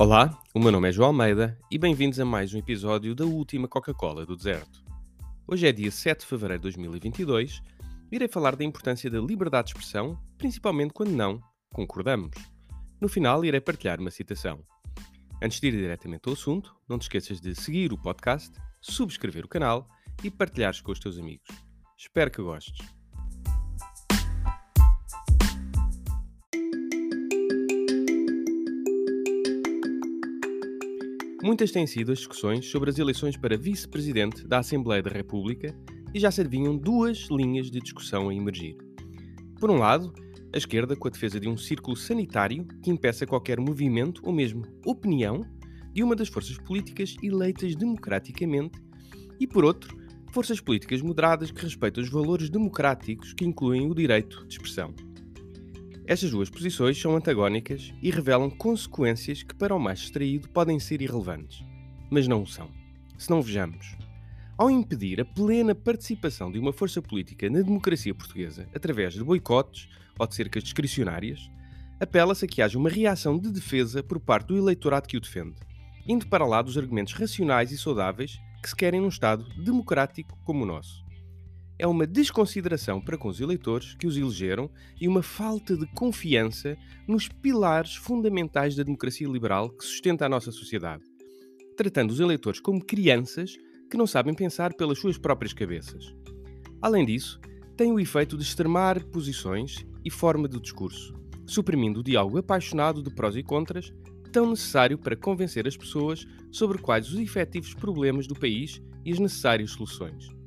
Olá, o meu nome é João Almeida e bem-vindos a mais um episódio da última Coca-Cola do Deserto. Hoje é dia 7 de fevereiro de 2022 e irei falar da importância da liberdade de expressão, principalmente quando não concordamos. No final, irei partilhar uma citação. Antes de ir diretamente ao assunto, não te esqueças de seguir o podcast, subscrever o canal e partilhares com os teus amigos. Espero que gostes. Muitas têm sido as discussões sobre as eleições para vice-presidente da Assembleia da República e já serviam duas linhas de discussão a emergir. Por um lado, a esquerda com a defesa de um círculo sanitário que impeça qualquer movimento ou mesmo opinião de uma das forças políticas eleitas democraticamente, e por outro, forças políticas moderadas que respeitam os valores democráticos que incluem o direito de expressão. Estas duas posições são antagónicas e revelam consequências que, para o mais distraído, podem ser irrelevantes. Mas não o são. Se não vejamos. Ao impedir a plena participação de uma força política na democracia portuguesa através de boicotes ou de cercas discricionárias, apela-se a que haja uma reação de defesa por parte do eleitorado que o defende, indo para lá dos argumentos racionais e saudáveis que se querem num Estado democrático como o nosso é uma desconsideração para com os eleitores que os elegeram e uma falta de confiança nos pilares fundamentais da democracia liberal que sustenta a nossa sociedade, tratando os eleitores como crianças que não sabem pensar pelas suas próprias cabeças. Além disso, tem o efeito de extremar posições e forma do discurso, suprimindo o diálogo apaixonado de prós e contras, tão necessário para convencer as pessoas sobre quais os efetivos problemas do país e as necessárias soluções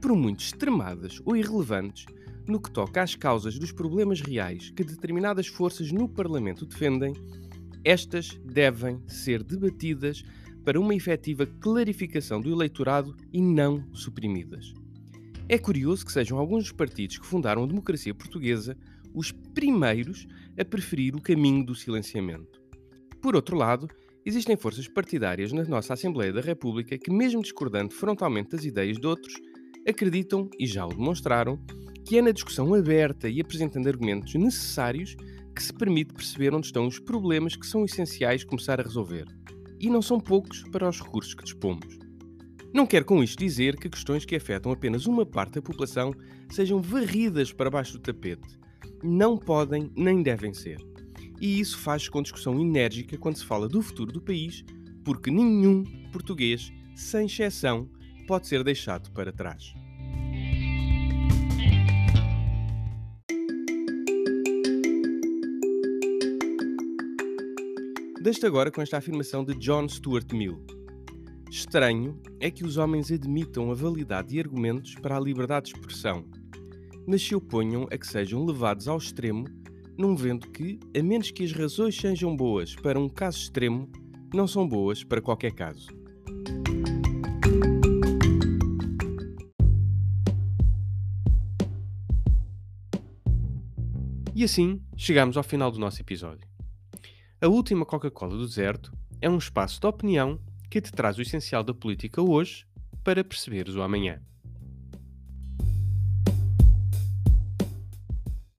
por muito extremadas ou irrelevantes no que toca às causas dos problemas reais que determinadas forças no Parlamento defendem, estas devem ser debatidas para uma efetiva clarificação do eleitorado e não suprimidas. É curioso que sejam alguns dos partidos que fundaram a democracia portuguesa os primeiros a preferir o caminho do silenciamento. Por outro lado, existem forças partidárias na nossa Assembleia da República que, mesmo discordando frontalmente das ideias de outros, acreditam, e já o demonstraram, que é na discussão aberta e apresentando argumentos necessários que se permite perceber onde estão os problemas que são essenciais começar a resolver. E não são poucos para os recursos que dispomos. Não quero com isto dizer que questões que afetam apenas uma parte da população sejam varridas para baixo do tapete. Não podem nem devem ser. E isso faz com discussão enérgica quando se fala do futuro do país, porque nenhum português, sem exceção, pode ser deixado para trás. Deixo agora com esta afirmação de John Stuart Mill. Estranho é que os homens admitam a validade de argumentos para a liberdade de expressão, mas se oponham a que sejam levados ao extremo, num vendo que, a menos que as razões sejam boas para um caso extremo, não são boas para qualquer caso. E assim chegamos ao final do nosso episódio. A última Coca-Cola do deserto é um espaço de opinião que te traz o essencial da política hoje para perceberes o amanhã.